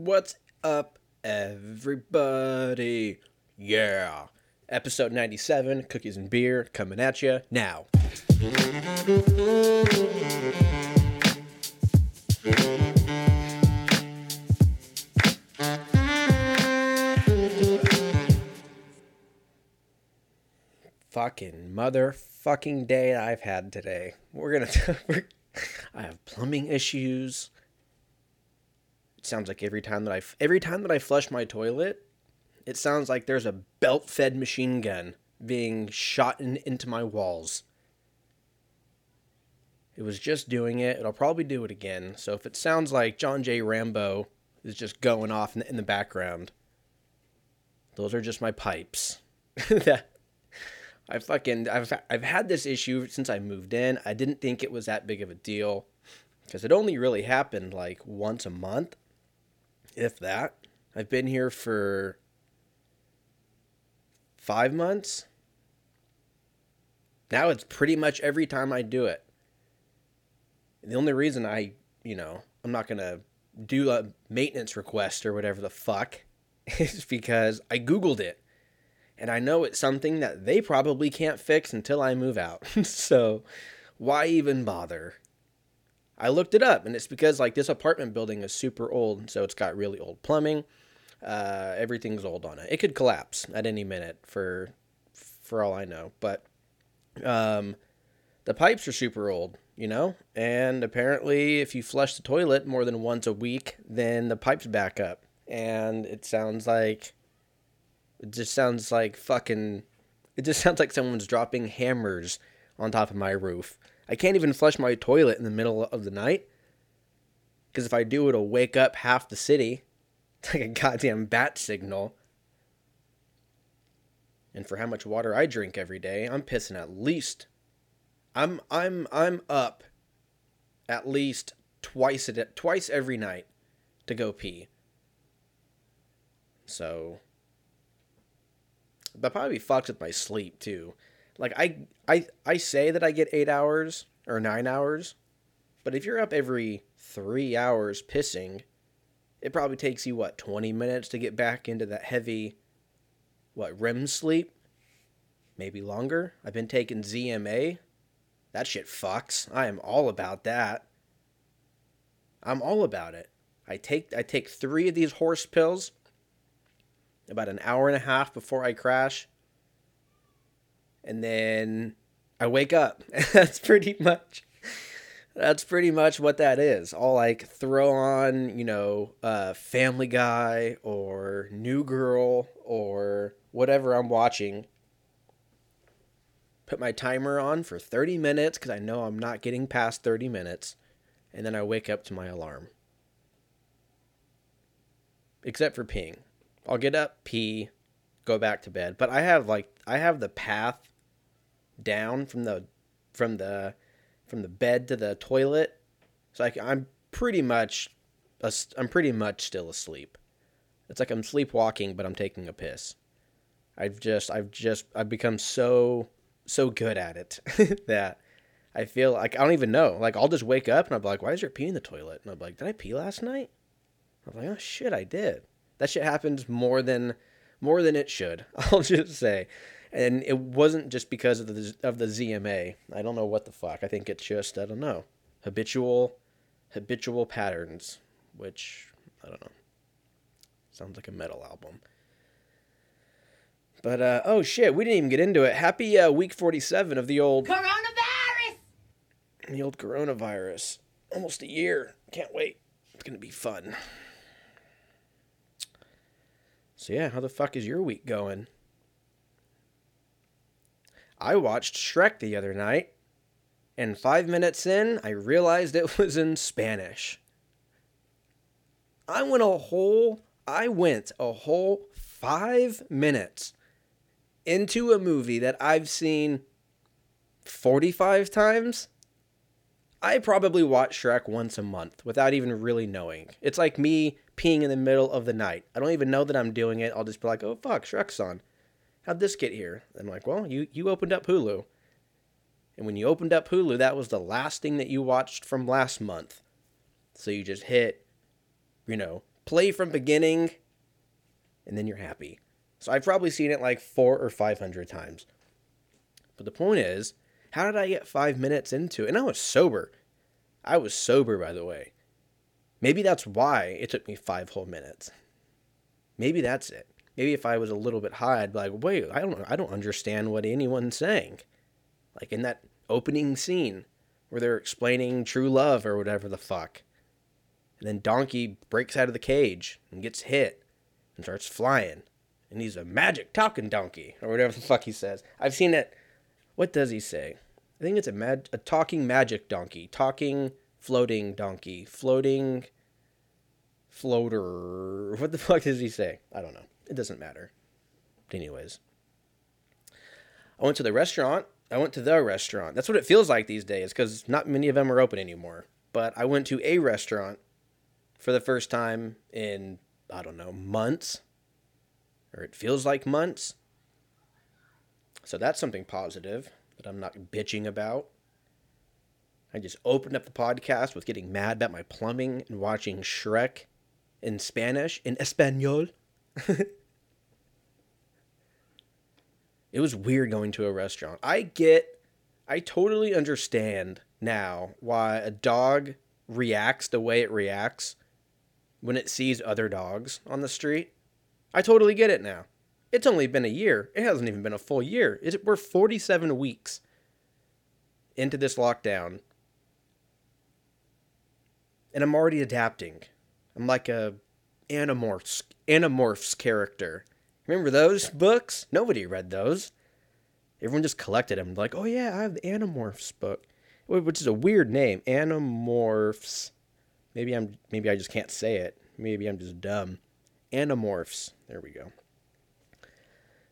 What's up, everybody? Yeah. Episode 97, Cookies and Beer, coming at you now. Fucking motherfucking day I've had today. We're gonna. I have plumbing issues. Sounds like every time that I every time that I flush my toilet, it sounds like there's a belt-fed machine gun being shot in, into my walls. It was just doing it. It'll probably do it again. So if it sounds like John J. Rambo is just going off in the, in the background, those are just my pipes. I fucking I've I've had this issue since I moved in. I didn't think it was that big of a deal because it only really happened like once a month, if that. I've been here for five months. Now it's pretty much every time I do it. the only reason I, you know, I'm not gonna do a maintenance request or whatever the fuck is because I Googled it and I know it's something that they probably can't fix until I move out. so why even bother? I looked it up, and it's because like this apartment building is super old, so it's got really old plumbing. Uh, everything's old on it. It could collapse at any minute for for all I know. But um, the pipes are super old, you know, and apparently, if you flush the toilet more than once a week, then the pipes back up, and it sounds like it just sounds like fucking. It just sounds like someone's dropping hammers on top of my roof. I can't even flush my toilet in the middle of the night. Because if I do, it'll wake up half the city. It's like a goddamn bat signal. And for how much water I drink every day, I'm pissing at least. I'm I'm I'm up at least twice a day, twice every night to go pee. So that probably fucks with my sleep too. Like I I I say that I get eight hours or nine hours, but if you're up every three hours pissing, it probably takes you what twenty minutes to get back into that heavy, what REM sleep. Maybe longer. I've been taking ZMA. That shit fucks. I am all about that. I'm all about it. I take I take three of these horse pills about an hour and a half before I crash. And then I wake up. that's pretty much that's pretty much what that is. I'll like throw on, you know, uh, Family Guy or New Girl or whatever I'm watching. Put my timer on for 30 minutes because I know I'm not getting past 30 minutes. And then I wake up to my alarm. Except for peeing. I'll get up, pee, go back to bed. But I have like I have the path down from the from the from the bed to the toilet. So I, I'm pretty much I'm pretty much still asleep. It's like I'm sleepwalking, but I'm taking a piss. I've just I've just I've become so so good at it that I feel like I don't even know. Like I'll just wake up and I'm like, why is there pee in the toilet? And I'm like, did I pee last night? I'm like, oh shit, I did. That shit happens more than more than it should. I'll just say. And it wasn't just because of the of the ZMA. I don't know what the fuck. I think it's just I don't know habitual habitual patterns, which I don't know. Sounds like a metal album. But uh, oh shit, we didn't even get into it. Happy uh, week forty seven of the old coronavirus. The old coronavirus. Almost a year. Can't wait. It's gonna be fun. So yeah, how the fuck is your week going? I watched Shrek the other night, and five minutes in, I realized it was in Spanish. I went a whole I went a whole five minutes into a movie that I've seen 45 times. I probably watch Shrek once a month without even really knowing. It's like me peeing in the middle of the night. I don't even know that I'm doing it. I'll just be like, oh, fuck, Shrek's on. How'd this get here? I'm like, well, you, you opened up Hulu. And when you opened up Hulu, that was the last thing that you watched from last month. So you just hit, you know, play from beginning, and then you're happy. So I've probably seen it like four or 500 times. But the point is, how did I get five minutes into it? And I was sober. I was sober, by the way. Maybe that's why it took me five whole minutes. Maybe that's it. Maybe if I was a little bit high, I'd be like, wait, I don't I don't understand what anyone's saying. Like in that opening scene where they're explaining true love or whatever the fuck. And then Donkey breaks out of the cage and gets hit and starts flying. And he's a magic talking donkey or whatever the fuck he says. I've seen it. What does he say? I think it's a mag- a talking magic donkey, talking floating donkey, floating floater. What the fuck does he say? I don't know. It doesn't matter. Anyways, I went to the restaurant. I went to the restaurant. That's what it feels like these days because not many of them are open anymore. But I went to a restaurant for the first time in, I don't know, months. Or it feels like months. So that's something positive that I'm not bitching about. I just opened up the podcast with getting mad about my plumbing and watching Shrek in Spanish, in Espanol. it was weird going to a restaurant. I get, I totally understand now why a dog reacts the way it reacts when it sees other dogs on the street. I totally get it now. It's only been a year. It hasn't even been a full year. we're 47 weeks into this lockdown. And I'm already adapting. I'm like a Animorphs Animorphs character. Remember those books? Nobody read those. Everyone just collected them. Like, oh yeah, I have the Animorphs book, which is a weird name. Animorphs. Maybe I'm. Maybe I just can't say it. Maybe I'm just dumb. Animorphs. There we go.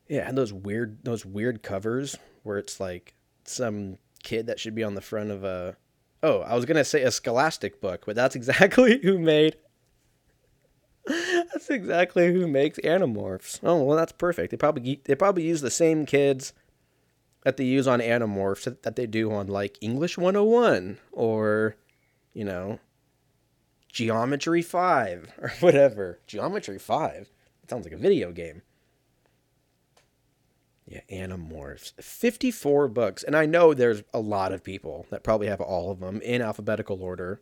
Yeah, and those weird those weird covers where it's like some kid that should be on the front of a. Oh, I was gonna say a Scholastic book, but that's exactly who made that's exactly who makes Animorphs. Oh well, that's perfect. They probably they probably use the same kids that they use on Animorphs that they do on like English 101 or you know Geometry 5 or whatever. Geometry 5. It sounds like a video game. Yeah, Animorphs. 54 books. And I know there's a lot of people that probably have all of them in alphabetical order.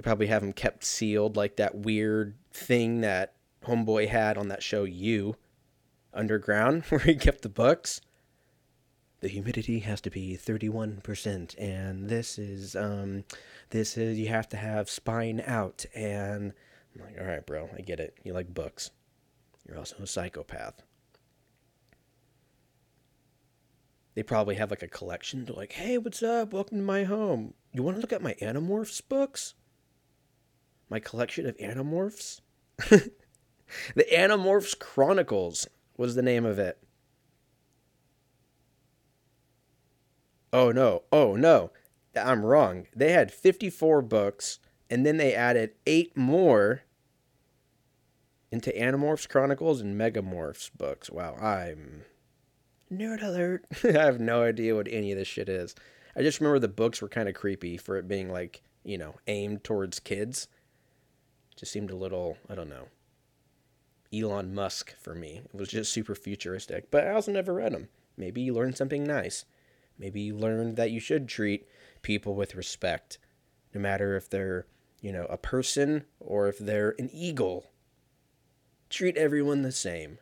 They probably have them kept sealed, like that weird thing that Homeboy had on that show, You, Underground, where he kept the books. The humidity has to be 31%, and this is, um, this is, you have to have spine out. And I'm like, all right, bro, I get it. You like books. You're also a psychopath. They probably have like a collection. They're like, hey, what's up? Welcome to my home. You want to look at my Animorphs books? My collection of Animorphs. the Animorphs Chronicles was the name of it. Oh no, oh no, I'm wrong. They had 54 books, and then they added eight more into Animorphs Chronicles and Megamorphs books. Wow, I'm. Nerd alert. I have no idea what any of this shit is. I just remember the books were kind of creepy for it being like, you know, aimed towards kids. Just seemed a little, I don't know, Elon Musk for me. It was just super futuristic, but I also never read them. Maybe you learned something nice. Maybe you learned that you should treat people with respect, no matter if they're, you know, a person or if they're an eagle. Treat everyone the same.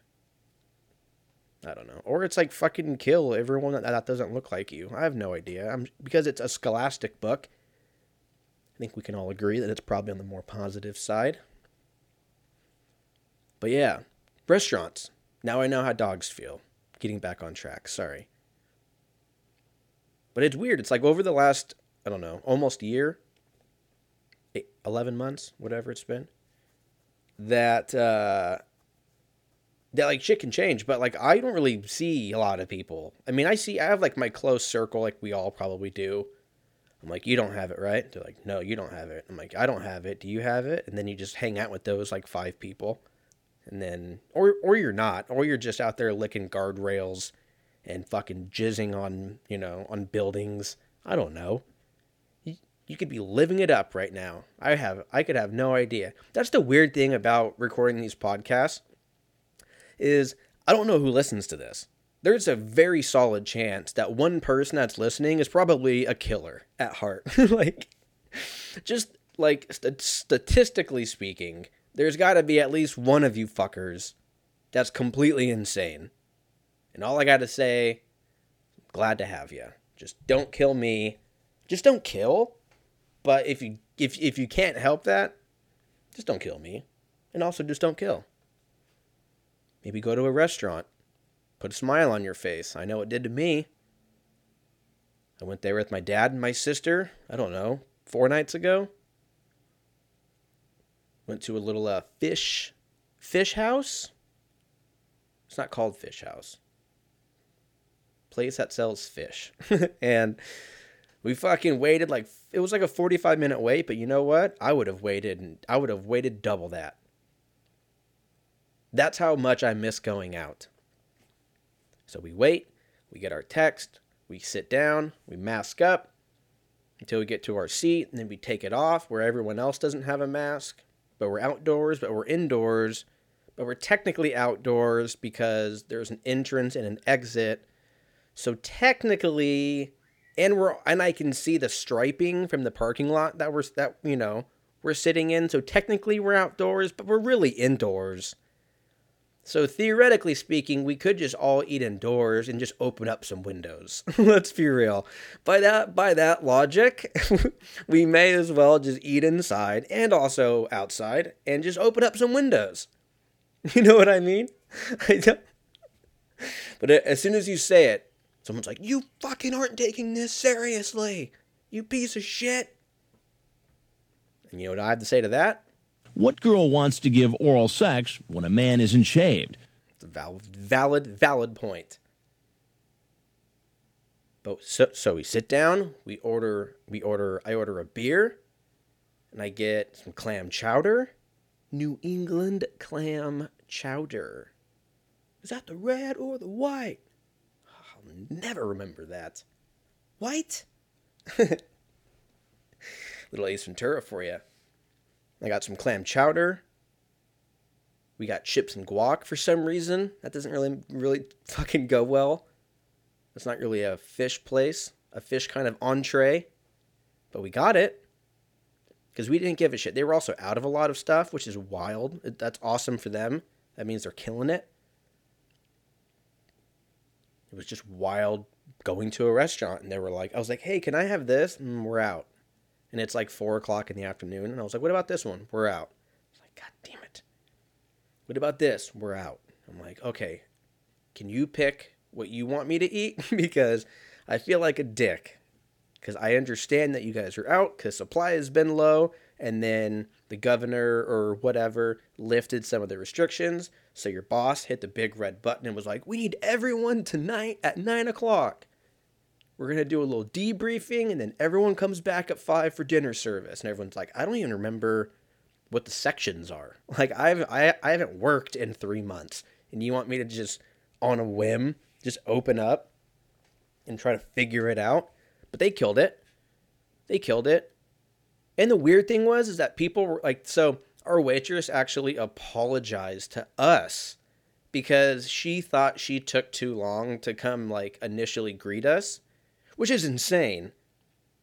I don't know. Or it's like fucking kill everyone that, that doesn't look like you. I have no idea. I'm because it's a scholastic book. I think we can all agree that it's probably on the more positive side. But yeah, restaurants. Now I know how dogs feel. Getting back on track. Sorry. But it's weird. It's like over the last, I don't know, almost year, eight, 11 months, whatever it's been, that, uh, that like shit can change, but like I don't really see a lot of people. I mean, I see, I have like my close circle, like we all probably do I'm like, you don't have it, right? They're like, no, you don't have it. I'm like, I don't have it. Do you have it? And then you just hang out with those like five people, and then or or you're not, or you're just out there licking guardrails and fucking jizzing on you know on buildings. I don't know. you could be living it up right now. I have I could have no idea. That's the weird thing about recording these podcasts is I don't know who listens to this. There's a very solid chance that one person that's listening is probably a killer at heart. like just like st- statistically speaking, there's got to be at least one of you fuckers that's completely insane. And all I got to say, glad to have you. Just don't kill me. Just don't kill. But if you if if you can't help that, just don't kill me. And also just don't kill. Maybe go to a restaurant. Put a smile on your face. I know it did to me. I went there with my dad and my sister, I don't know, 4 nights ago. Went to a little uh, fish fish house. It's not called Fish House. Place that sells fish. and we fucking waited like it was like a 45 minute wait, but you know what? I would have waited and I would have waited double that. That's how much I miss going out. So we wait, we get our text, we sit down, we mask up until we get to our seat, and then we take it off where everyone else doesn't have a mask but we're outdoors, but we're indoors, but we're technically outdoors because there's an entrance and an exit. So technically, and we're and I can see the striping from the parking lot that we're that you know we're sitting in. So technically we're outdoors, but we're really indoors. So theoretically speaking, we could just all eat indoors and just open up some windows. Let's be real. By that by that logic, we may as well just eat inside and also outside and just open up some windows. You know what I mean? but uh, as soon as you say it, someone's like, "You fucking aren't taking this seriously. You piece of shit." And you know what I have to say to that? What girl wants to give oral sex when a man isn't shaved? It's a valid, valid, valid point. But so, so we sit down. We order. We order. I order a beer, and I get some clam chowder. New England clam chowder. Is that the red or the white? I'll never remember that. White? Little Ace Ventura for you. I got some clam chowder. We got chips and guac for some reason. That doesn't really really fucking go well. It's not really a fish place, a fish kind of entree. But we got it. Because we didn't give a shit. They were also out of a lot of stuff, which is wild. That's awesome for them. That means they're killing it. It was just wild going to a restaurant and they were like, I was like, hey, can I have this? And we're out and it's like four o'clock in the afternoon. And I was like, what about this one? We're out. I like, God damn it. What about this? We're out. I'm like, okay, can you pick what you want me to eat? because I feel like a dick. Because I understand that you guys are out because supply has been low. And then the governor or whatever lifted some of the restrictions. So your boss hit the big red button and was like, we need everyone tonight at nine o'clock. We're going to do a little debriefing and then everyone comes back at 5 for dinner service. And everyone's like, I don't even remember what the sections are. Like I've I, I haven't worked in 3 months and you want me to just on a whim just open up and try to figure it out. But they killed it. They killed it. And the weird thing was is that people were like so our waitress actually apologized to us because she thought she took too long to come like initially greet us which is insane.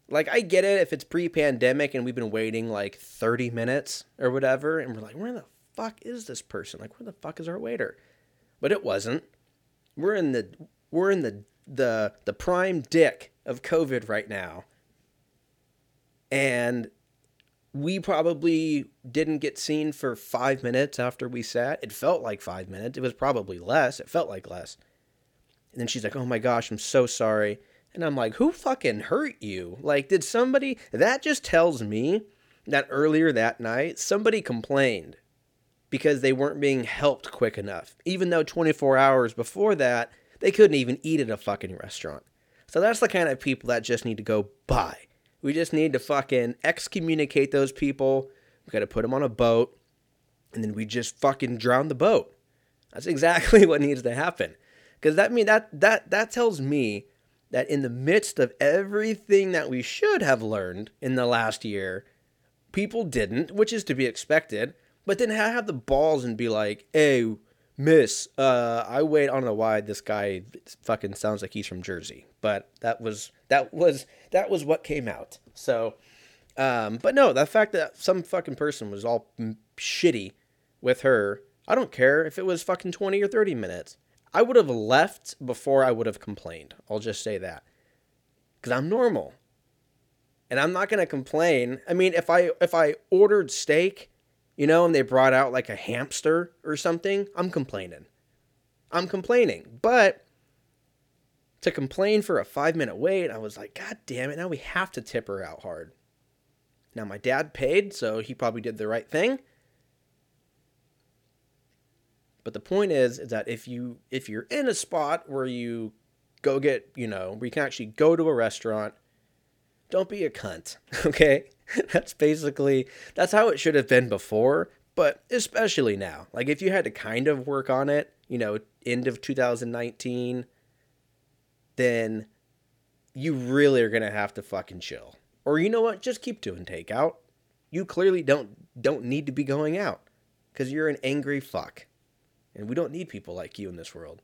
Like, I get it if it's pre pandemic and we've been waiting like 30 minutes or whatever, and we're like, where the fuck is this person? Like, where the fuck is our waiter? But it wasn't. We're in the we're in the the the prime dick of COVID right now. And we probably didn't get seen for five minutes after we sat. It felt like five minutes. It was probably less. It felt like less. And then she's like, Oh my gosh, I'm so sorry. And I'm like, who fucking hurt you? Like, did somebody. That just tells me that earlier that night, somebody complained because they weren't being helped quick enough. Even though 24 hours before that, they couldn't even eat at a fucking restaurant. So that's the kind of people that just need to go by. We just need to fucking excommunicate those people. We got to put them on a boat, and then we just fucking drown the boat. That's exactly what needs to happen. Because that mean that that that tells me that in the midst of everything that we should have learned in the last year, people didn't, which is to be expected, but then have the balls and be like, hey, miss, uh, I wait, I don't know why this guy fucking sounds like he's from Jersey, but that was, that was, that was what came out. So, um, but no, the fact that some fucking person was all shitty with her, I don't care if it was fucking 20 or 30 minutes. I would have left before I would have complained. I'll just say that. Cuz I'm normal. And I'm not going to complain. I mean, if I if I ordered steak, you know, and they brought out like a hamster or something, I'm complaining. I'm complaining. But to complain for a 5-minute wait, I was like, god damn it, now we have to tip her out hard. Now my dad paid, so he probably did the right thing. But the point is, is that if you if you're in a spot where you go get, you know, where you can actually go to a restaurant, don't be a cunt. Okay? that's basically that's how it should have been before, but especially now. Like if you had to kind of work on it, you know, end of 2019, then you really are gonna have to fucking chill. Or you know what? Just keep doing takeout. You clearly don't don't need to be going out because you're an angry fuck. And we don't need people like you in this world.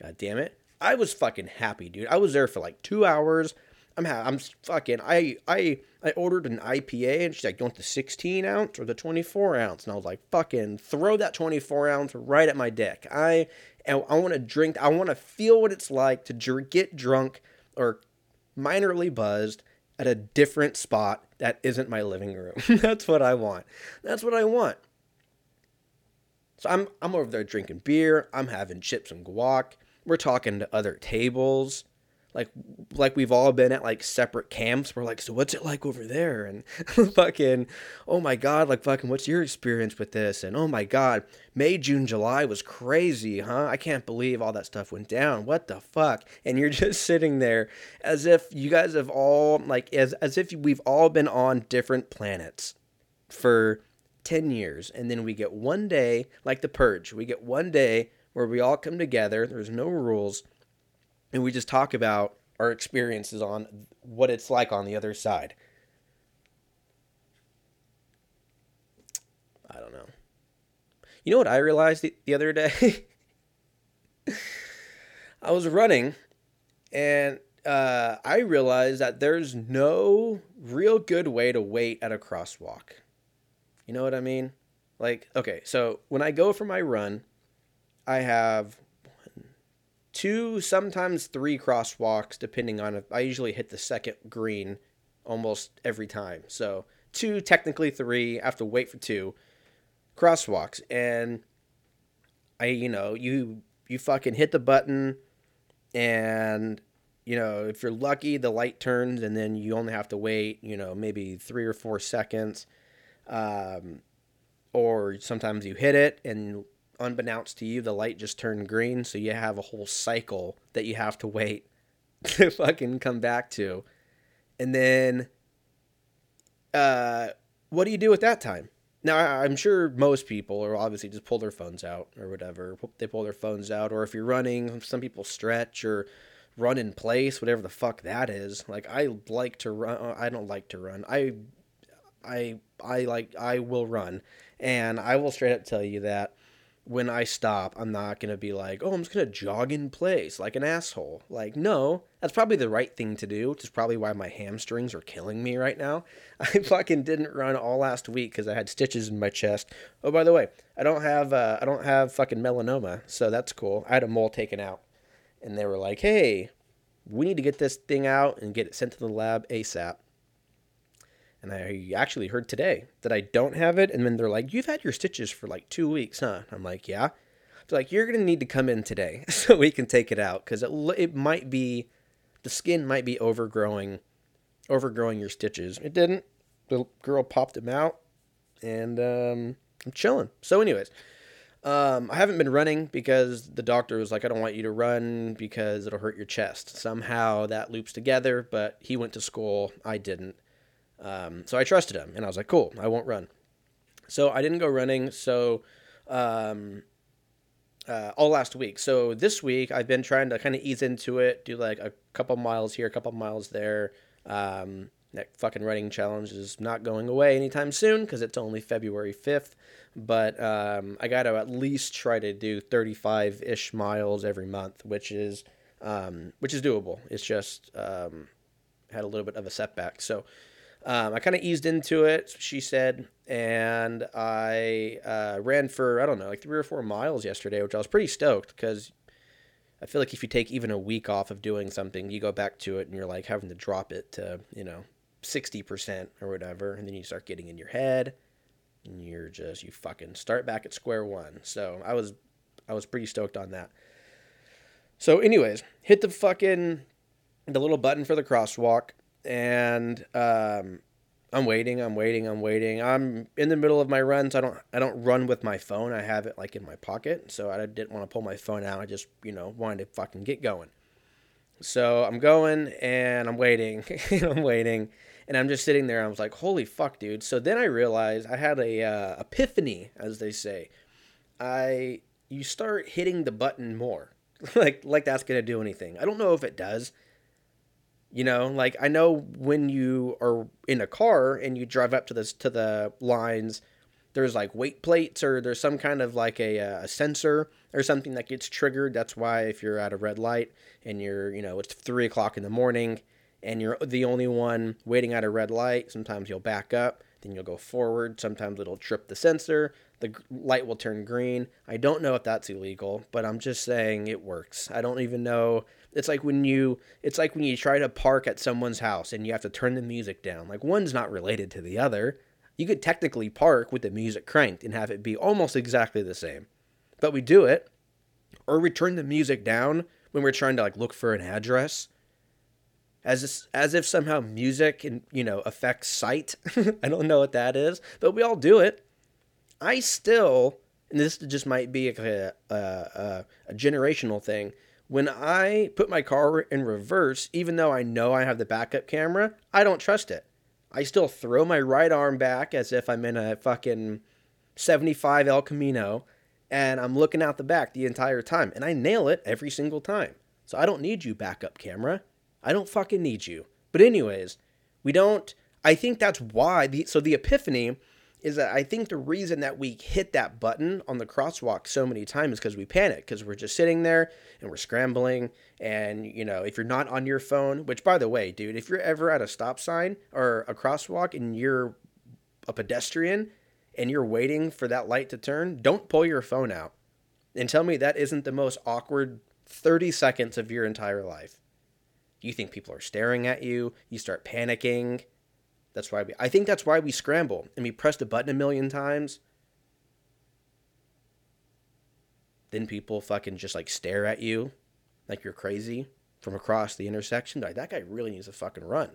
God damn it. I was fucking happy, dude. I was there for like two hours. I'm ha- I'm fucking I I I ordered an IPA and she's like, "You want the 16 ounce or the 24 ounce?" And I was like, "Fucking throw that 24 ounce right at my dick." I I want to drink. I want to feel what it's like to dr- get drunk or minorly buzzed at a different spot that isn't my living room. That's what I want. That's what I want. So I'm I'm over there drinking beer. I'm having chips and guac. We're talking to other tables. Like like we've all been at like separate camps. We're like, so what's it like over there? And fucking, oh my god, like fucking, what's your experience with this? And oh my god, May, June, July was crazy, huh? I can't believe all that stuff went down. What the fuck? And you're just sitting there as if you guys have all like as as if we've all been on different planets for 10 years and then we get one day like the purge we get one day where we all come together there's no rules and we just talk about our experiences on what it's like on the other side. I don't know. You know what i realized the, the other day? I was running and uh, i realized that there's no real good way to wait at a crosswalk you know what I mean? Like, okay, so when I go for my run, I have two, sometimes three crosswalks, depending on if I usually hit the second green almost every time. So two, technically three. I have to wait for two crosswalks, and I, you know, you you fucking hit the button, and you know, if you're lucky, the light turns, and then you only have to wait, you know, maybe three or four seconds um, or sometimes you hit it and unbeknownst to you, the light just turned green. So you have a whole cycle that you have to wait to fucking come back to. And then, uh, what do you do at that time? Now, I'm sure most people are obviously just pull their phones out or whatever. They pull their phones out, or if you're running, some people stretch or run in place, whatever the fuck that is. Like I like to run. I don't like to run. I I I like I will run, and I will straight up tell you that when I stop, I'm not gonna be like, oh, I'm just gonna jog in place like an asshole. Like, no, that's probably the right thing to do, which is probably why my hamstrings are killing me right now. I fucking didn't run all last week because I had stitches in my chest. Oh, by the way, I don't have uh, I don't have fucking melanoma, so that's cool. I had a mole taken out, and they were like, hey, we need to get this thing out and get it sent to the lab ASAP. And I actually heard today that I don't have it. And then they're like, You've had your stitches for like two weeks, huh? I'm like, Yeah. They're like, You're going to need to come in today so we can take it out because it, it might be, the skin might be overgrowing, overgrowing your stitches. It didn't. The girl popped them out and um, I'm chilling. So, anyways. Um, I haven't been running because the doctor was like, I don't want you to run because it'll hurt your chest. Somehow that loops together, but he went to school. I didn't. Um, so I trusted him, and I was like, cool, I won't run. So I didn't go running. So um, uh, all last week. So this week I've been trying to kind of ease into it, do like a couple miles here, a couple miles there. Um, that fucking running challenge is not going away anytime soon because it's only February 5th. But um, I got to at least try to do 35 ish miles every month, which is um, which is doable. It's just um, had a little bit of a setback. So um, I kind of eased into it, she said, and I uh, ran for, I don't know, like three or four miles yesterday, which I was pretty stoked because I feel like if you take even a week off of doing something, you go back to it and you're like having to drop it to, you know, 60% or whatever. And then you start getting in your head and you're just, you fucking start back at square one. So I was, I was pretty stoked on that. So, anyways, hit the fucking, the little button for the crosswalk and, um, I'm waiting, I'm waiting, I'm waiting. I'm in the middle of my runs. I don't I don't run with my phone. I have it like in my pocket. So I didn't want to pull my phone out. I just, you know, wanted to fucking get going. So I'm going and I'm waiting and I'm waiting and I'm just sitting there. I was like, holy fuck, dude. So then I realized I had a uh, epiphany, as they say. I you start hitting the button more, like like that's gonna do anything. I don't know if it does. You know, like I know when you are in a car and you drive up to this to the lines, there's like weight plates or there's some kind of like a, uh, a sensor or something that gets triggered. That's why if you're at a red light and you're, you know, it's three o'clock in the morning and you're the only one waiting at a red light, sometimes you'll back up, then you'll go forward. Sometimes it'll trip the sensor. The light will turn green. I don't know if that's illegal, but I'm just saying it works. I don't even know it's like when you it's like when you try to park at someone's house and you have to turn the music down. Like one's not related to the other. You could technically park with the music cranked and have it be almost exactly the same. But we do it or we turn the music down when we're trying to like look for an address as if, as if somehow music and you know affects sight. I don't know what that is, but we all do it. I still, and this just might be a, a, a, a generational thing when I put my car in reverse, even though I know I have the backup camera, I don't trust it. I still throw my right arm back as if I'm in a fucking 75 El Camino and I'm looking out the back the entire time and I nail it every single time. So I don't need you backup camera. I don't fucking need you. But anyways, we don't I think that's why the so the epiphany is that I think the reason that we hit that button on the crosswalk so many times is because we panic because we're just sitting there and we're scrambling. And you know if you're not on your phone which by the way dude if you're ever at a stop sign or a crosswalk and you're a pedestrian and you're waiting for that light to turn don't pull your phone out and tell me that isn't the most awkward 30 seconds of your entire life. You think people are staring at you. You start panicking that's why we. I think that's why we scramble and we press the button a million times. Then people fucking just like stare at you, like you're crazy from across the intersection. Like that guy really needs to fucking run.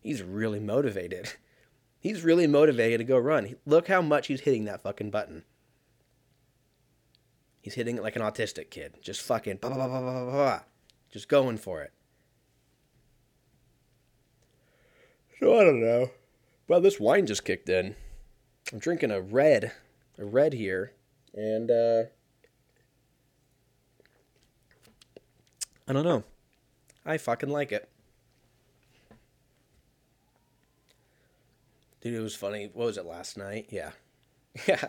He's really motivated. He's really motivated to go run. Look how much he's hitting that fucking button. He's hitting it like an autistic kid, just fucking, bah, bah, bah, just going for it. So I don't know. Well, this wine just kicked in. I'm drinking a red, a red here, and uh, I don't know. I fucking like it. Dude, it was funny. What was it last night? Yeah. Yeah.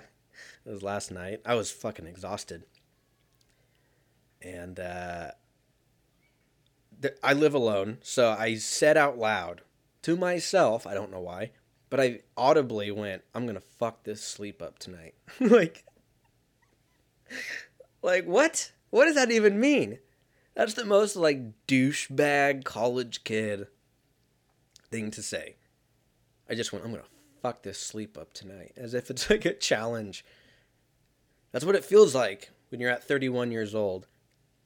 It was last night. I was fucking exhausted. And uh, th- I live alone, so I said out loud to myself, I don't know why, but I audibly went, I'm to fuck this sleep up tonight. like Like what? What does that even mean? That's the most like douchebag college kid thing to say. I just went, I'm to fuck this sleep up tonight as if it's like a challenge. That's what it feels like when you're at 31 years old.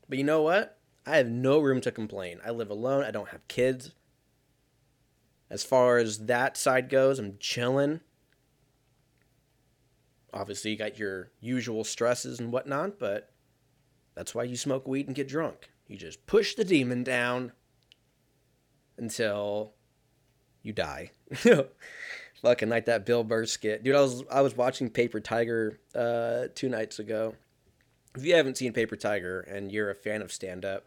But you know what? I have no room to complain. I live alone. I don't have kids. As far as that side goes, I'm chilling. Obviously, you got your usual stresses and whatnot, but that's why you smoke weed and get drunk. You just push the demon down until you die. Fucking like that Bill Burr skit, dude. I was I was watching Paper Tiger uh, two nights ago, if you haven't seen Paper Tiger and you're a fan of stand up,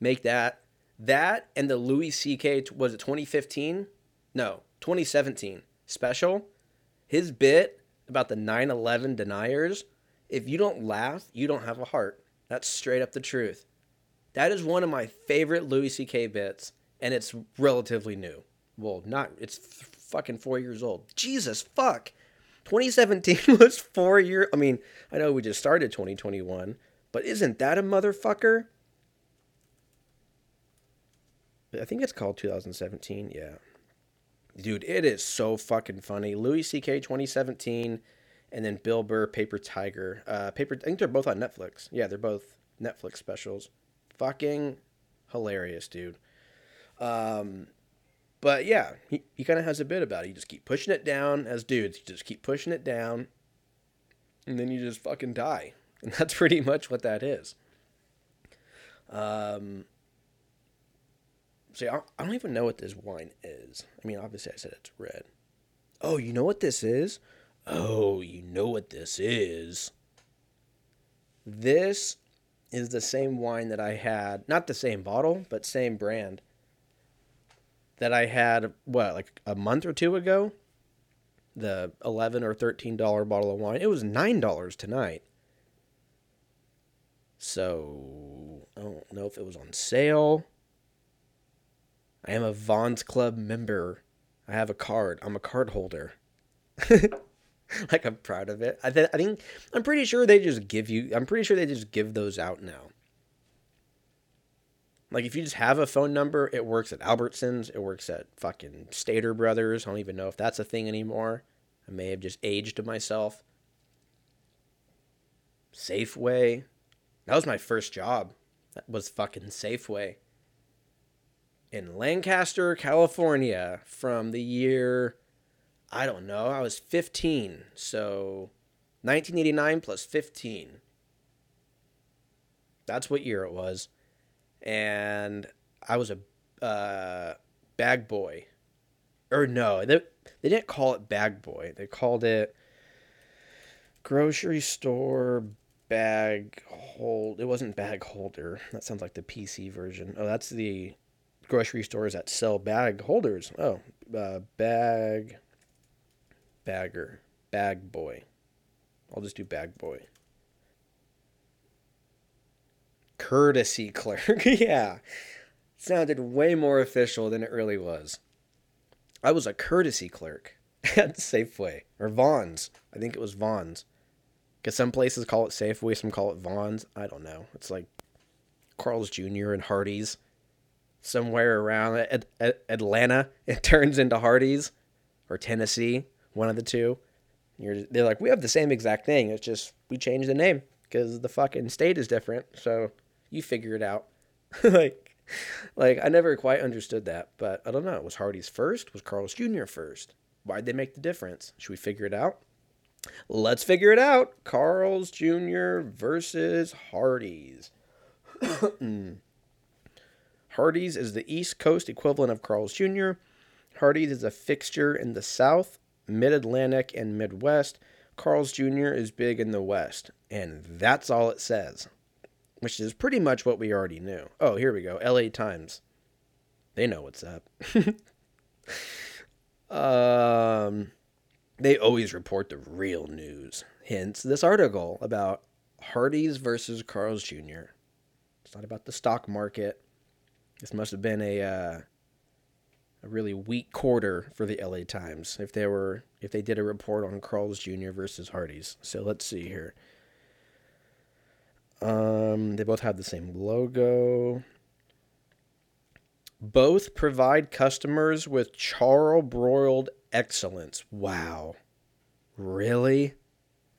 make that that and the Louis C.K. was it 2015? No, 2017 special. His bit about the 9/11 deniers. If you don't laugh, you don't have a heart. That's straight up the truth. That is one of my favorite Louis C.K. bits, and it's relatively new. Well, not it's f- fucking four years old. Jesus fuck. 2017 was four year. I mean, I know we just started 2021, but isn't that a motherfucker? I think it's called 2017. Yeah, dude, it is so fucking funny. Louis C.K. 2017, and then Bill Burr Paper Tiger. Uh, Paper. I think they're both on Netflix. Yeah, they're both Netflix specials. Fucking hilarious, dude. Um, but yeah, he, he kind of has a bit about it. You just keep pushing it down as dudes. You just keep pushing it down, and then you just fucking die. And that's pretty much what that is. Um, see, I, don't even know what this wine is. I mean, obviously, I said it's red. Oh, you know what this is? Oh, you know what this is? This is the same wine that I had, not the same bottle, but same brand that I had what like a month or two ago. The eleven or thirteen dollar bottle of wine. It was nine dollars tonight. So I don't know if it was on sale. I am a Vons Club member. I have a card. I'm a card holder. like I'm proud of it. I, th- I think I'm pretty sure they just give you. I'm pretty sure they just give those out now. Like if you just have a phone number, it works at Albertsons, it works at fucking Stater Brothers. I don't even know if that's a thing anymore. I may have just aged myself. Safeway. That was my first job. That was fucking Safeway. In Lancaster, California from the year I don't know, I was 15. So 1989 plus 15. That's what year it was and I was a uh, bag boy. Or no, they, they didn't call it bag boy. They called it grocery store bag hold. It wasn't bag holder. That sounds like the PC version. Oh, that's the grocery stores that sell bag holders. Oh, uh, bag bagger, bag boy. I'll just do bag boy courtesy clerk. yeah. Sounded way more official than it really was. I was a courtesy clerk at Safeway or Vons. I think it was Vons. Because some places call it Safeway, some call it Vons. I don't know. It's like Carl's Jr. and Hardee's. Somewhere around Atlanta, it turns into Hardee's or Tennessee, one of the two. You're, they're like, we have the same exact thing. It's just we changed the name because the fucking state is different. So you figure it out. like, like I never quite understood that, but I don't know. Was Hardee's first? Was Carl's Jr. first? Why'd they make the difference? Should we figure it out? Let's figure it out. Carl's Jr. versus Hardee's. Hmm. Hardee's is the East Coast equivalent of Carl's Jr. Hardee's is a fixture in the South, Mid Atlantic, and Midwest. Carl's Jr. is big in the West. And that's all it says which is pretty much what we already knew. Oh, here we go. LA Times. They know what's up. um, they always report the real news. Hence this article about Hardee's versus Carl's Jr. It's not about the stock market. This must have been a uh, a really weak quarter for the LA Times if they were if they did a report on Carl's Jr. versus Hardee's. So let's see here. Um, they both have the same logo. Both provide customers with charbroiled excellence. Wow. Really?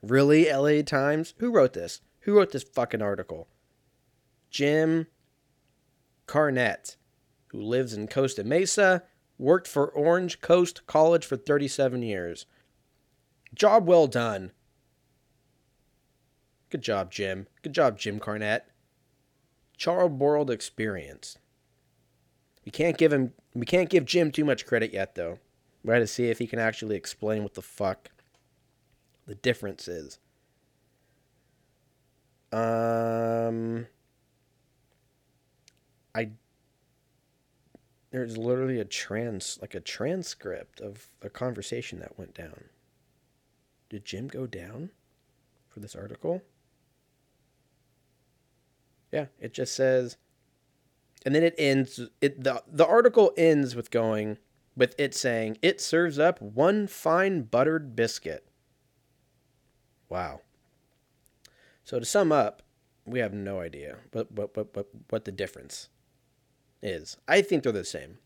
Really, LA Times? Who wrote this? Who wrote this fucking article? Jim Carnett, who lives in Costa Mesa, worked for Orange Coast College for 37 years. Job well done. Good job, Jim. Good job, Jim Carnett. Charbroiled experience. We can't give him we can't give Jim too much credit yet though. We got to see if he can actually explain what the fuck the difference is. Um, I there's literally a trans like a transcript of a conversation that went down. Did Jim go down for this article? Yeah, it just says and then it ends it the the article ends with going with it saying it serves up one fine buttered biscuit. Wow. So to sum up, we have no idea what what what what, what the difference is. I think they're the same.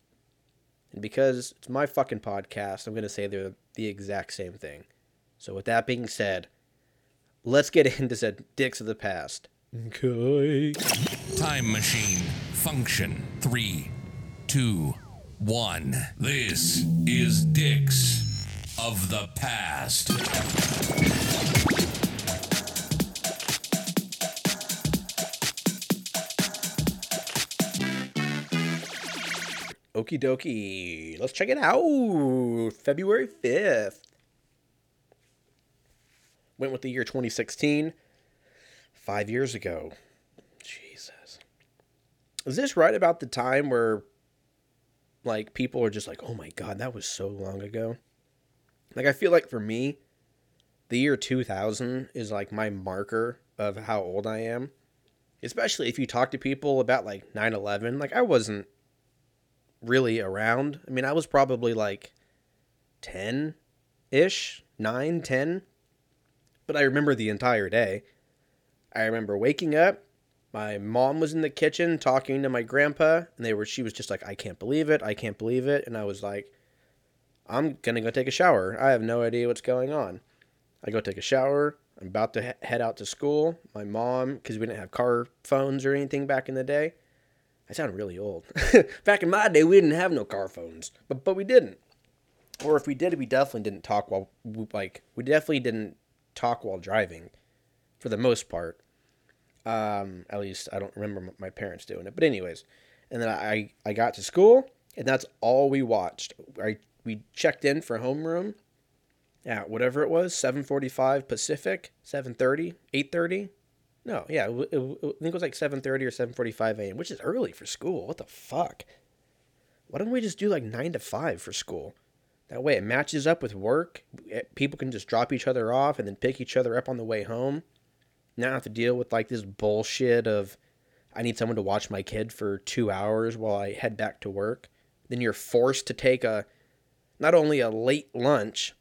And because it's my fucking podcast, I'm going to say they're the exact same thing. So with that being said, let's get into said dicks of the past. Okay. Time machine function. Three, two, one. This is Dicks of the Past. Okie dokie. Let's check it out. February 5th. Went with the year 2016. Five years ago. Jesus. Is this right about the time where, like, people are just like, oh my God, that was so long ago? Like, I feel like for me, the year 2000 is like my marker of how old I am. Especially if you talk to people about like 9 11. Like, I wasn't really around. I mean, I was probably like 10 ish, 9, 10. But I remember the entire day. I remember waking up. My mom was in the kitchen talking to my grandpa, and they were she was just like, I can't believe it, I can't believe it. And I was like, I'm gonna go take a shower. I have no idea what's going on. I go take a shower. I'm about to he- head out to school. My mom, because we didn't have car phones or anything back in the day, I sound really old. Back in my day, we didn't have no car phones, but but we didn't. Or if we did, we definitely didn't talk while like we definitely didn't talk while driving, for the most part. Um, at least I don't remember my parents doing it. But anyways, and then I I got to school, and that's all we watched. I we checked in for homeroom at whatever it was, seven forty five Pacific, 7.30, 8.30. No, yeah, it, it, I think it was like 7:30 or 7:45 a.m., which is early for school. What the fuck? Why don't we just do like 9 to 5 for school? That way it matches up with work. Eh, people can just drop each other off and then pick each other up on the way home. Not have to deal with like this bullshit of I need someone to watch my kid for 2 hours while I head back to work. Then you're forced to take a not only a late lunch,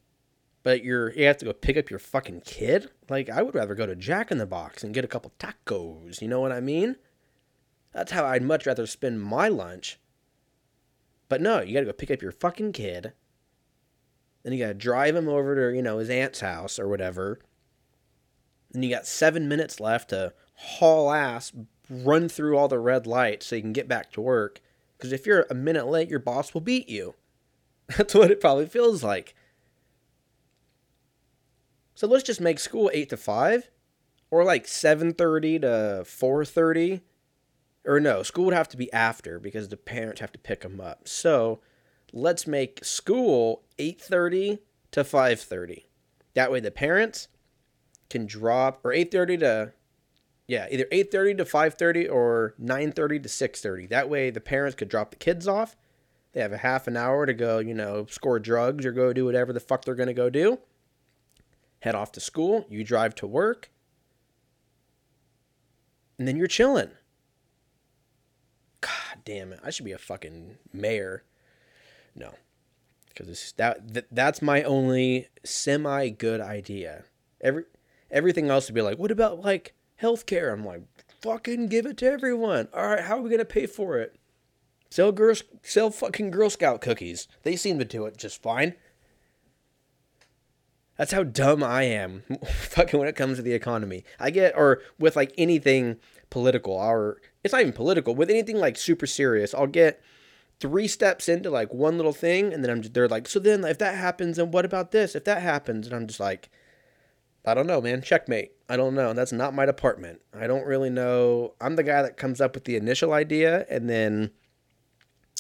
but you're you have to go pick up your fucking kid. Like I would rather go to Jack in the Box and get a couple tacos. You know what I mean? That's how I'd much rather spend my lunch. But no, you gotta go pick up your fucking kid. Then you gotta drive him over to you know his aunt's house or whatever. Then you got seven minutes left to haul ass, run through all the red lights so you can get back to work. Because if you're a minute late, your boss will beat you. That's what it probably feels like. So let's just make school 8 to 5 or like 7:30 to 4:30 or no, school would have to be after because the parents have to pick them up. So, let's make school 8:30 to 5:30. That way the parents can drop or 8:30 to yeah, either 8:30 to 5:30 or 9:30 to 6:30. That way the parents could drop the kids off. They have a half an hour to go, you know, score drugs or go do whatever the fuck they're going to go do head off to school, you drive to work, and then you're chilling. God damn it. I should be a fucking mayor. No. Because that, that that's my only semi good idea. Every everything else would be like, what about like healthcare? I'm like, fucking give it to everyone. All right, how are we gonna pay for it? Sell girls, sell fucking Girl Scout cookies. They seem to do it just fine. That's how dumb I am fucking when it comes to the economy. I get or with like anything political or it's not even political, with anything like super serious, I'll get three steps into like one little thing and then I'm just they're like, "So then if that happens and what about this? If that happens?" And I'm just like, I don't know, man. Checkmate. I don't know. That's not my department. I don't really know. I'm the guy that comes up with the initial idea and then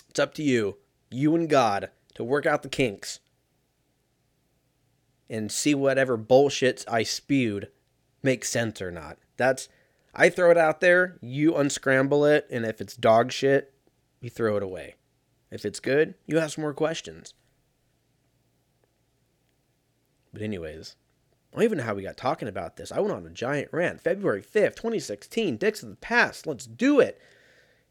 it's up to you, you and God, to work out the kinks and see whatever bullshits I spewed makes sense or not. That's I throw it out there, you unscramble it, and if it's dog shit, you throw it away. If it's good, you ask more questions. But anyways, I don't even know how we got talking about this. I went on a giant rant. February 5th, 2016, Dicks of the Past. Let's do it.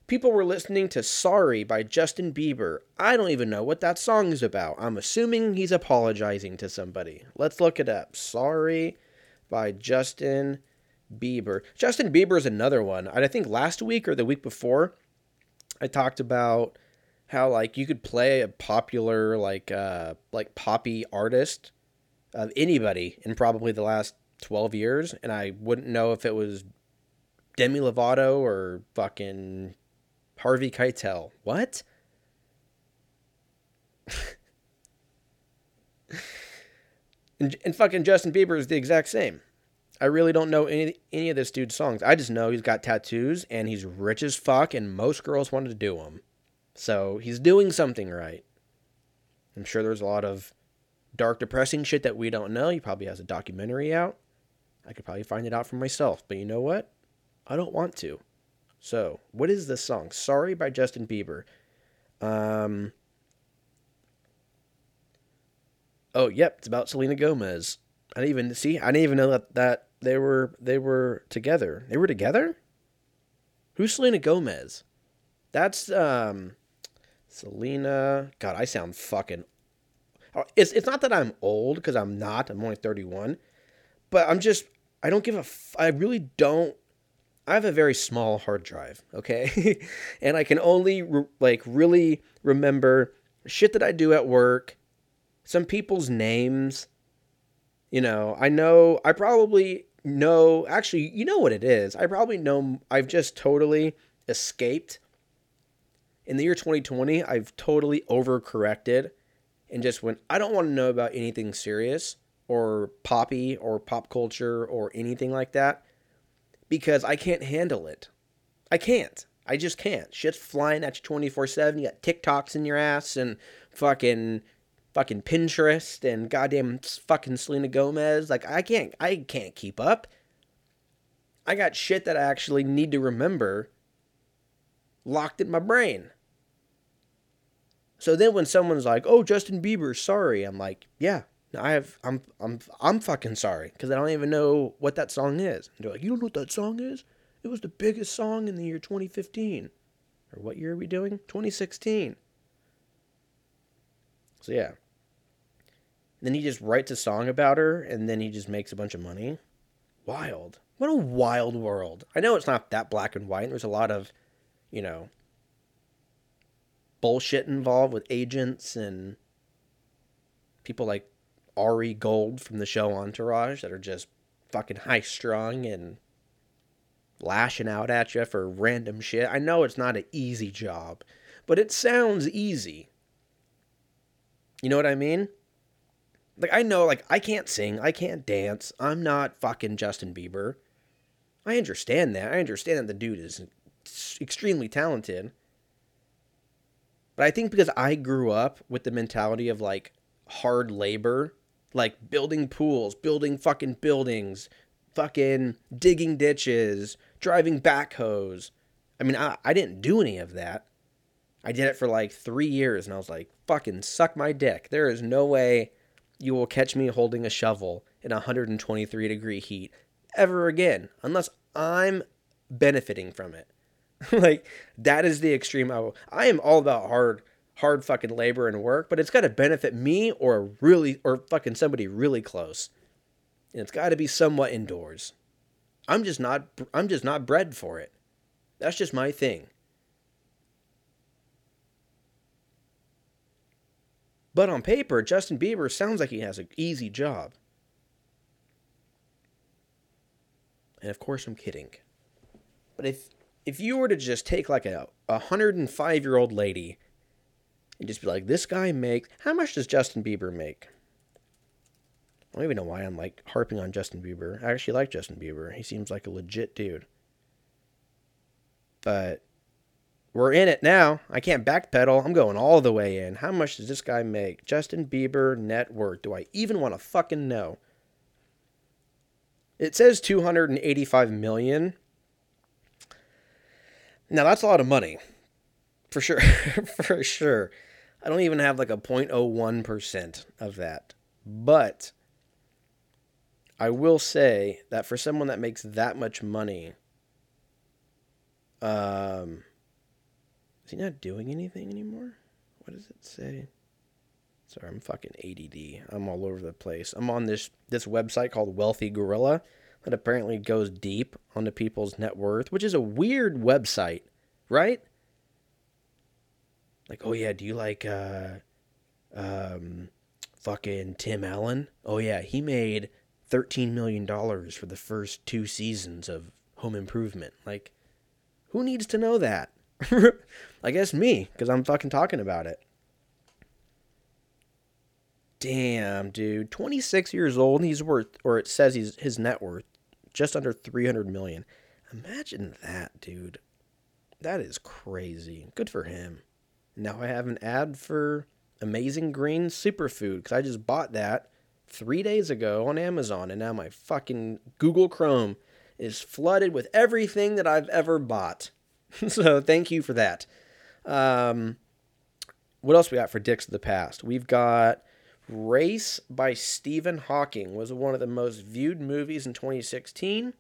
People were listening to Sorry by Justin Bieber. I don't even know what that song is about. I'm assuming he's apologizing to somebody. Let's look it up. Sorry by Justin Bieber. Justin Bieber is another one. I think last week or the week before, I talked about how like you could play a popular like uh like poppy artist of anybody in probably the last 12 years and I wouldn't know if it was Demi Lovato or fucking Harvey Keitel. What? and, and fucking Justin Bieber is the exact same. I really don't know any any of this dude's songs. I just know he's got tattoos and he's rich as fuck, and most girls wanted to do him. So he's doing something right. I'm sure there's a lot of dark, depressing shit that we don't know. He probably has a documentary out. I could probably find it out for myself. But you know what? I don't want to. So, what is this song? Sorry by Justin Bieber. Um. Oh, yep, it's about Selena Gomez. I didn't even see. I didn't even know that that they were they were together. They were together. Who's Selena Gomez? That's um, Selena. God, I sound fucking. Oh, it's it's not that I'm old because I'm not. I'm only 31, but I'm just. I don't give a. F- I really don't. I have a very small hard drive, okay, and I can only re- like really remember shit that I do at work, some people's names you know, I know, I probably know, actually, you know what it is. I probably know, I've just totally escaped. In the year 2020, I've totally overcorrected and just went, I don't want to know about anything serious or poppy or pop culture or anything like that because I can't handle it. I can't. I just can't. Shit's flying at you 24 7. You got TikToks in your ass and fucking fucking Pinterest and goddamn fucking Selena Gomez. Like I can't I can't keep up. I got shit that I actually need to remember locked in my brain. So then when someone's like, "Oh, Justin Bieber, sorry." I'm like, "Yeah, I have I'm I'm I'm fucking sorry cuz I don't even know what that song is." And they're like, "You don't know what that song is? It was the biggest song in the year 2015." Or what year are we doing? 2016. So yeah. Then he just writes a song about her and then he just makes a bunch of money. Wild. What a wild world. I know it's not that black and white. There's a lot of, you know, bullshit involved with agents and people like Ari Gold from the show Entourage that are just fucking high strung and lashing out at you for random shit. I know it's not an easy job, but it sounds easy. You know what I mean? Like I know like I can't sing, I can't dance. I'm not fucking Justin Bieber. I understand that. I understand that the dude is extremely talented. But I think because I grew up with the mentality of like hard labor, like building pools, building fucking buildings, fucking digging ditches, driving backhoes. I mean, I, I didn't do any of that. I did it for like three years and I was like, fucking suck my dick. There is no way you will catch me holding a shovel in 123 degree heat ever again unless I'm benefiting from it. like that is the extreme I, will, I am all about hard hard fucking labor and work, but it's got to benefit me or really or fucking somebody really close. And it's got to be somewhat indoors. I'm just not I'm just not bred for it. That's just my thing. But on paper, Justin Bieber sounds like he has an easy job. And of course, I'm kidding. But if if you were to just take like a, a 105 year old lady and just be like, this guy makes, how much does Justin Bieber make? I don't even know why I'm like harping on Justin Bieber. I actually like Justin Bieber. He seems like a legit dude. But we're in it now. I can't backpedal. I'm going all the way in. How much does this guy make? Justin Bieber net worth. Do I even want to fucking know? It says 285 million, Now that's a lot of money. For sure. For sure. I don't even have like a 0.01% of that. But I will say that for someone that makes that much money, um, is he not doing anything anymore? What does it say? Sorry, I'm fucking ADD. I'm all over the place. I'm on this this website called Wealthy Gorilla that apparently goes deep onto people's net worth, which is a weird website, right? Like, oh yeah, do you like uh um fucking Tim Allen? Oh yeah, he made 13 million dollars for the first 2 seasons of Home Improvement. Like who needs to know that? I guess me, cuz I'm fucking talking about it. Damn, dude. 26 years old and he's worth or it says he's his net worth just under 300 million. Imagine that, dude. That is crazy. Good for him. Now I have an ad for Amazing Green Superfood because I just bought that three days ago on Amazon, and now my fucking Google Chrome is flooded with everything that I've ever bought. so thank you for that. Um, what else we got for Dicks of the Past? We've got Race by Stephen Hawking was one of the most viewed movies in 2016.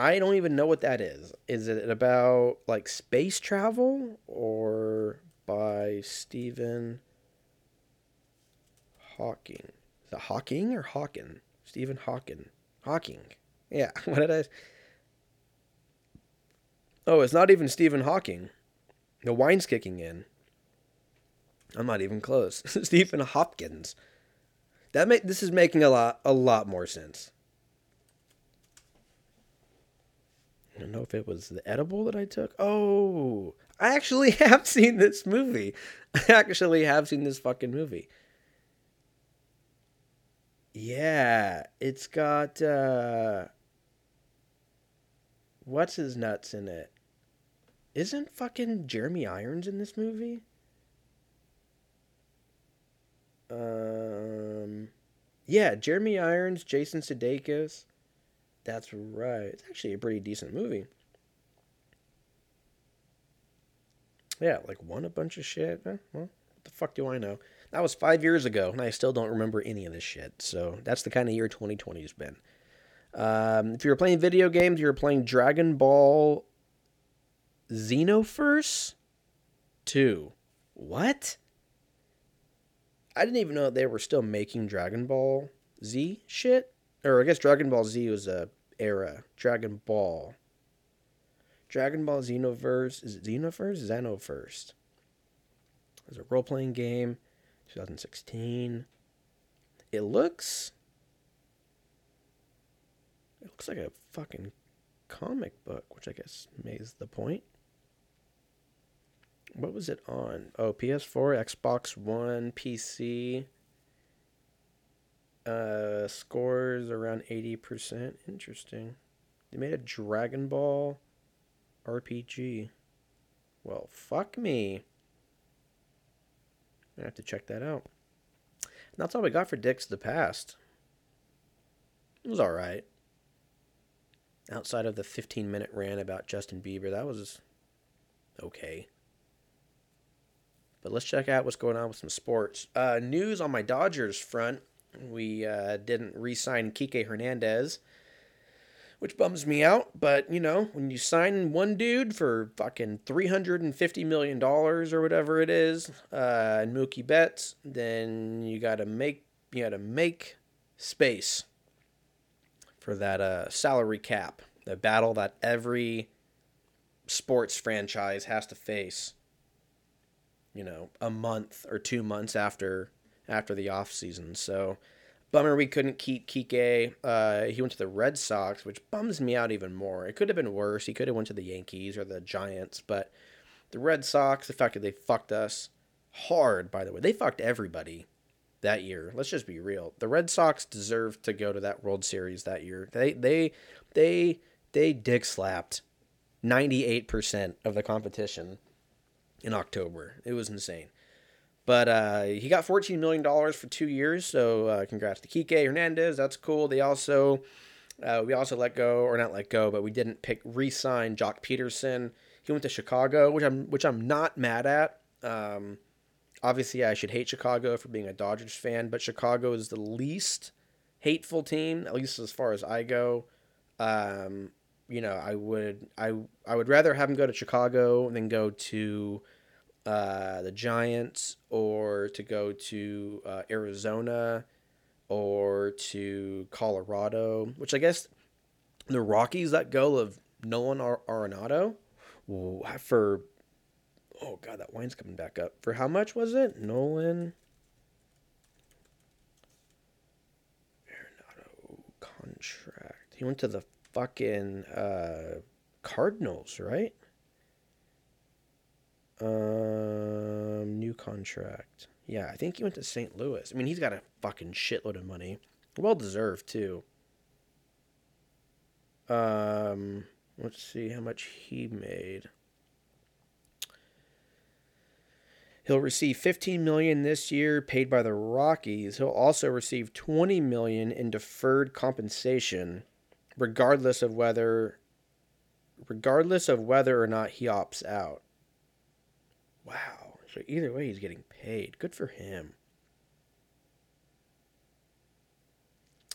I don't even know what that is. Is it about like space travel or by Stephen Hawking? Is it Hawking or Hawking? Stephen Hawking. Hawking. Yeah. What did I? Oh, it's not even Stephen Hawking. The wine's kicking in. I'm not even close. Stephen Hopkins. That make this is making a lot a lot more sense. I don't know if it was the edible that I took. Oh, I actually have seen this movie. I actually have seen this fucking movie. Yeah, it's got uh what's his nuts in it? Isn't fucking Jeremy Irons in this movie? Um yeah, Jeremy Irons, Jason Sudeikis. That's right. It's actually a pretty decent movie. Yeah, like won a bunch of shit. Eh, well, what the fuck do I know? That was five years ago, and I still don't remember any of this shit. So that's the kind of year 2020 has been. Um, if you were playing video games, you were playing Dragon Ball Xenoverse 2. What? I didn't even know they were still making Dragon Ball Z shit. Or I guess Dragon Ball Z was a era. Dragon Ball. Dragon Ball Xenoverse. Is it Xenoverse? Xenoverse. It's a role playing game. 2016. It looks. It looks like a fucking comic book, which I guess is the point. What was it on? Oh, PS4, Xbox One, PC. Uh, scores around 80%. Interesting. They made a Dragon Ball RPG. Well, fuck me. I have to check that out. And that's all we got for Dicks the Past. It was alright. Outside of the 15 minute rant about Justin Bieber, that was okay. But let's check out what's going on with some sports. Uh, news on my Dodgers front. We uh, didn't re sign Kike Hernandez which bums me out. But, you know, when you sign one dude for fucking $350 million or whatever it is, uh, and Mookie Betts, then you got to make, you got to make space for that uh, salary cap, the battle that every sports franchise has to face, you know, a month or two months after after the off season. So, Bummer we couldn't keep Kike. Uh, he went to the Red Sox, which bums me out even more. It could have been worse. He could have went to the Yankees or the Giants, but the Red Sox, the fact that they fucked us hard, by the way, they fucked everybody that year. Let's just be real. The Red Sox deserved to go to that World Series that year. They they they they dick slapped 98% of the competition in October. It was insane. But uh, he got $14 million for two years, so uh, congrats to Kike Hernandez. That's cool. They also Uh, we also let go, or not let go, but we didn't pick re-sign Joc Pederson. He went to Chicago, which I'm which I'm not mad at. Um, obviously, I should hate Chicago for being a Dodgers fan, but Chicago is the least hateful team, at least as far as I go. Um, you know, I would I I would rather have him go to Chicago than go to uh, the Giants or to go to uh, Arizona or to Colorado, which I guess the Rockies let go of Nolan Ar- Arenado. For oh god that wine's coming back up. For how much was it? Nolan contract. He went to the fucking uh, Cardinals right um new contract yeah, I think he went to St. Louis. I mean, he's got a fucking shitload of money. Well deserved, too. Um, let's see how much he made. He'll receive 15 million this year paid by the Rockies. He'll also receive 20 million in deferred compensation regardless of whether regardless of whether or not he opts out. Wow. So either way, he's getting paid. Good for him.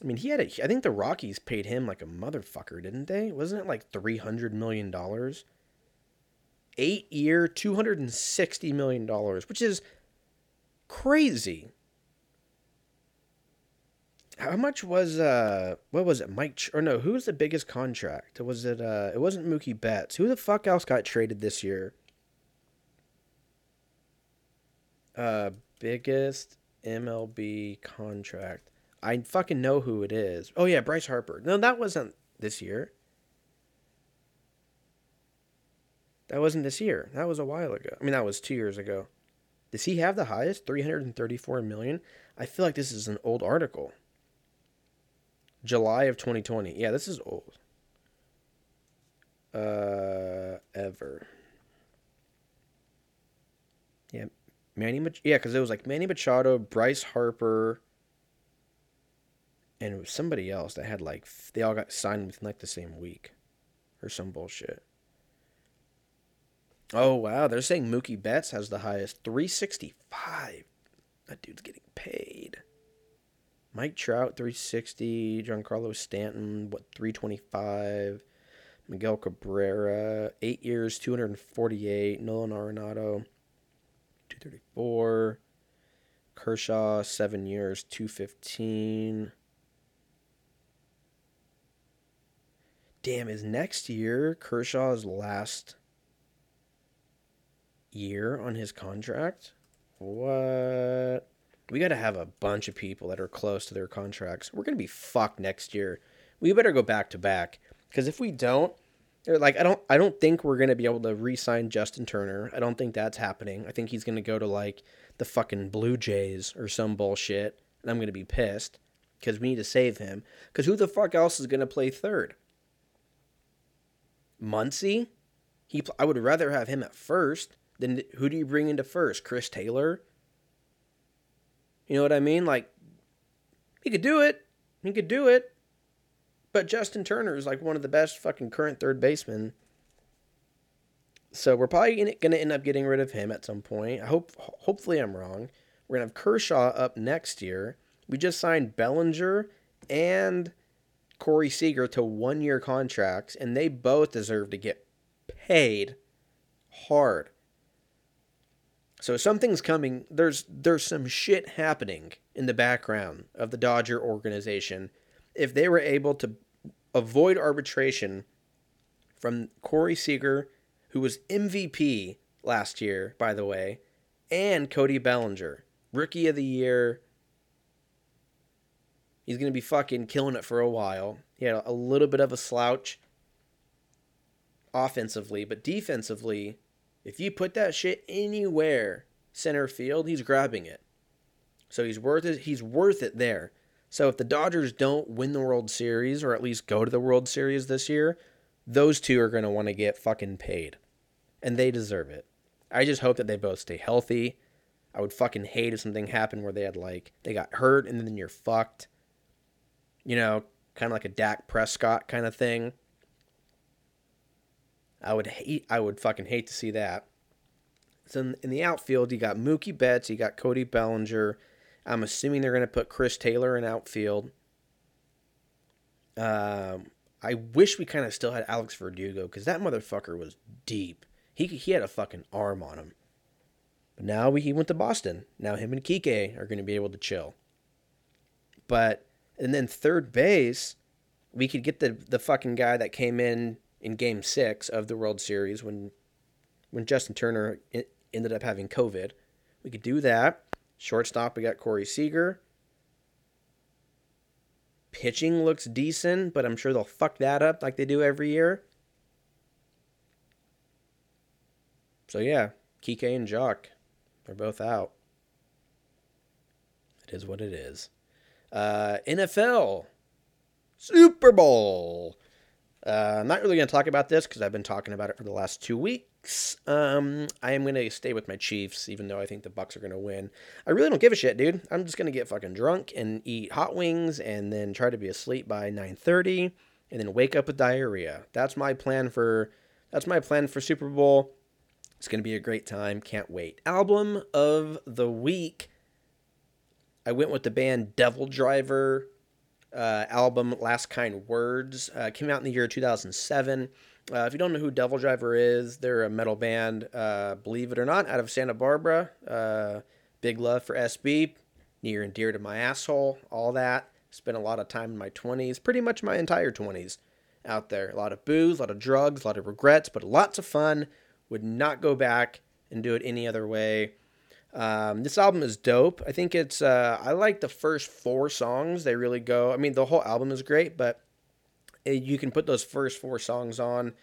I mean, he had a. I think the Rockies paid him like a motherfucker, didn't they? Wasn't it like three hundred million dollars? Eight year, two hundred and sixty million dollars, which is crazy. How much was uh what was it Mike Ch- or no who was the biggest contract was it uh it wasn't Mookie Betts who the fuck else got traded this year uh, biggest MLB contract. I fucking know who it is. Oh yeah, Bryce Harper. No, that wasn't this year. That wasn't this year. That was a while ago. I mean, that was two years ago. Does he have the highest? 334 million? I feel like this is an old article. July of 2020. Yeah, this is old. Uh, ever. Yeah, Manny, Mach- yeah, because it was like Manny Machado, Bryce Harper, and it was somebody else that had like they all got signed within like the same week, or some bullshit. Oh wow, they're saying Mookie Betts has the highest, three sixty five. That dude's getting paid. Mike Trout, three sixty. Giancarlo Stanton, what three twenty five. Miguel Cabrera, eight years, two hundred and forty eight. Nolan Arenado. 234. Kershaw, seven years, 215. Damn, is next year Kershaw's last year on his contract? What? We got to have a bunch of people that are close to their contracts. We're going to be fucked next year. We better go back to back because if we don't, like I don't I don't think we're gonna be able to re-sign Justin Turner. I don't think that's happening. I think he's gonna go to like the fucking Blue Jays or some bullshit, and I'm gonna be pissed because we need to save him. Because who the fuck else is gonna play third? Muncy? He I would rather have him at first than who do you bring into first? Chris Taylor? You know what I mean? Like he could do it. He could do it. But Justin Turner is like one of the best fucking current third basemen. So we're probably going to end up getting rid of him at some point. I hope hopefully I'm wrong. We're going to have Kershaw up next year. We just signed Bellinger and Corey Seager to one-year contracts and they both deserve to get paid hard. So something's coming. There's there's some shit happening in the background of the Dodger organization. If they were able to avoid arbitration from Corey Seager, who was MVP last year, by the way, and Cody Bellinger, rookie of the year. He's going to be fucking killing it for a while. He had a little bit of a slouch offensively, but defensively, if you put that shit anywhere center field, he's grabbing it. So he's worth it. He's worth it there. So if the Dodgers don't win the World Series or at least go to the World Series this year, those two are going to want to get fucking paid. And they deserve it. I just hope that they both stay healthy. I would fucking hate if something happened where they had like they got hurt and then you're fucked. You know, kind of like a Dak Prescott kind of thing. I would hate, I would fucking hate to see that. So in, in the outfield, you got Mookie Betts, you got Cody Bellinger. I'm assuming they're going to put Chris Taylor in outfield. Um, I wish we kind of still had Alex Verdugo because that motherfucker was deep. He he had a fucking arm on him. But now we, he went to Boston. Now him and Kike are going to be able to chill. But and then third base, we could get the the fucking guy that came in in Game Six of the World Series when when Justin Turner ended up having COVID. We could do that. Shortstop, we got Corey Seager. Pitching looks decent, but I'm sure they'll fuck that up like they do every year. So yeah, Kike and Joc they're both out. It is what it is. Uh, NFL Super Bowl. Uh, I'm not really going to talk about this because I've been talking about it for the last two weeks. Um, I am to stay with my Chiefs, even though I think the Bucs are to win. I really don't give a shit, dude. I'm just to get fucking drunk and eat hot wings, and then try to be asleep by 9:30, and then wake up with diarrhea. That's my plan for. That's my plan for Super Bowl. It's to be a great time. Can't wait. Album of the week. I went with the band Devil Driver uh, album, Last Kind Words. Uh, came out in the year 2007. Uh, if you don't know who Devil Driver is, they're a metal band, uh, believe it or not, out of Santa Barbara. Uh, big love for SB, near and dear to my asshole, all that. Spent a lot of time in my 20s, pretty much my entire 20s out there. A lot of booze, a lot of drugs, a lot of regrets, but lots of fun. Would not go back and do it any other way. Um, this album is dope. I think it's. Uh, I like the first four songs. They really go. I mean, the whole album is great, but you can put those first four songs on,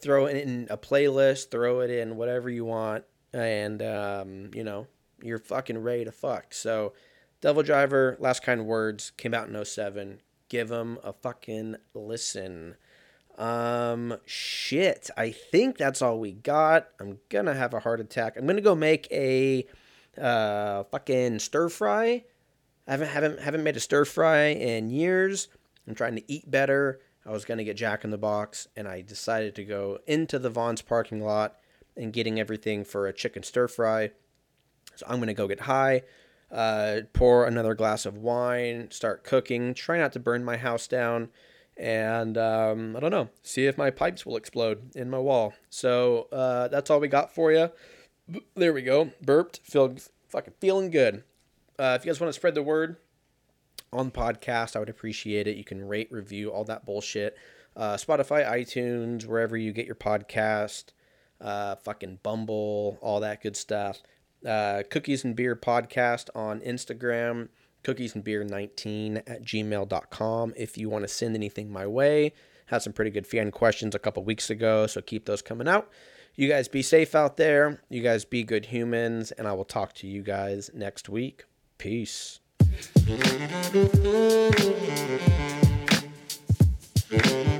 throw it in a playlist, throw it in whatever you want, and um, you know you're fucking ready to fuck. So, Devil Driver, Last Kind Words came out in 07. Give them a fucking listen. Um, shit. I think that's all we got. I'm gonna have a heart attack. I'm gonna go make a uh, fucking stir fry. I haven't haven't haven't made a stir fry in years. I'm trying to eat better. I was gonna get Jack in the Box, and I decided to go into the Vons parking lot and getting everything for a chicken stir fry. So I'm gonna go get high, uh, pour another glass of wine, start cooking. Try not to burn my house down, and um, I don't know. See if my pipes will explode in my wall. So uh, that's all we got for you. There we go. Burped. Feel fucking feeling good. Uh, if you guys want to spread the word on the podcast, I would appreciate it. You can rate, review, all that bullshit. Uh, Spotify, iTunes, wherever you get your podcast. Uh, fucking Bumble, all that good stuff. Uh, Cookies and Beer Podcast on Instagram. Cookies and Beer 19 at gmail.com. If you want to send anything my way, had some pretty good fan questions a couple weeks ago, so keep those coming out. You guys be safe out there. You guys be good humans, and I will talk to you guys next week. Peace. Thank you.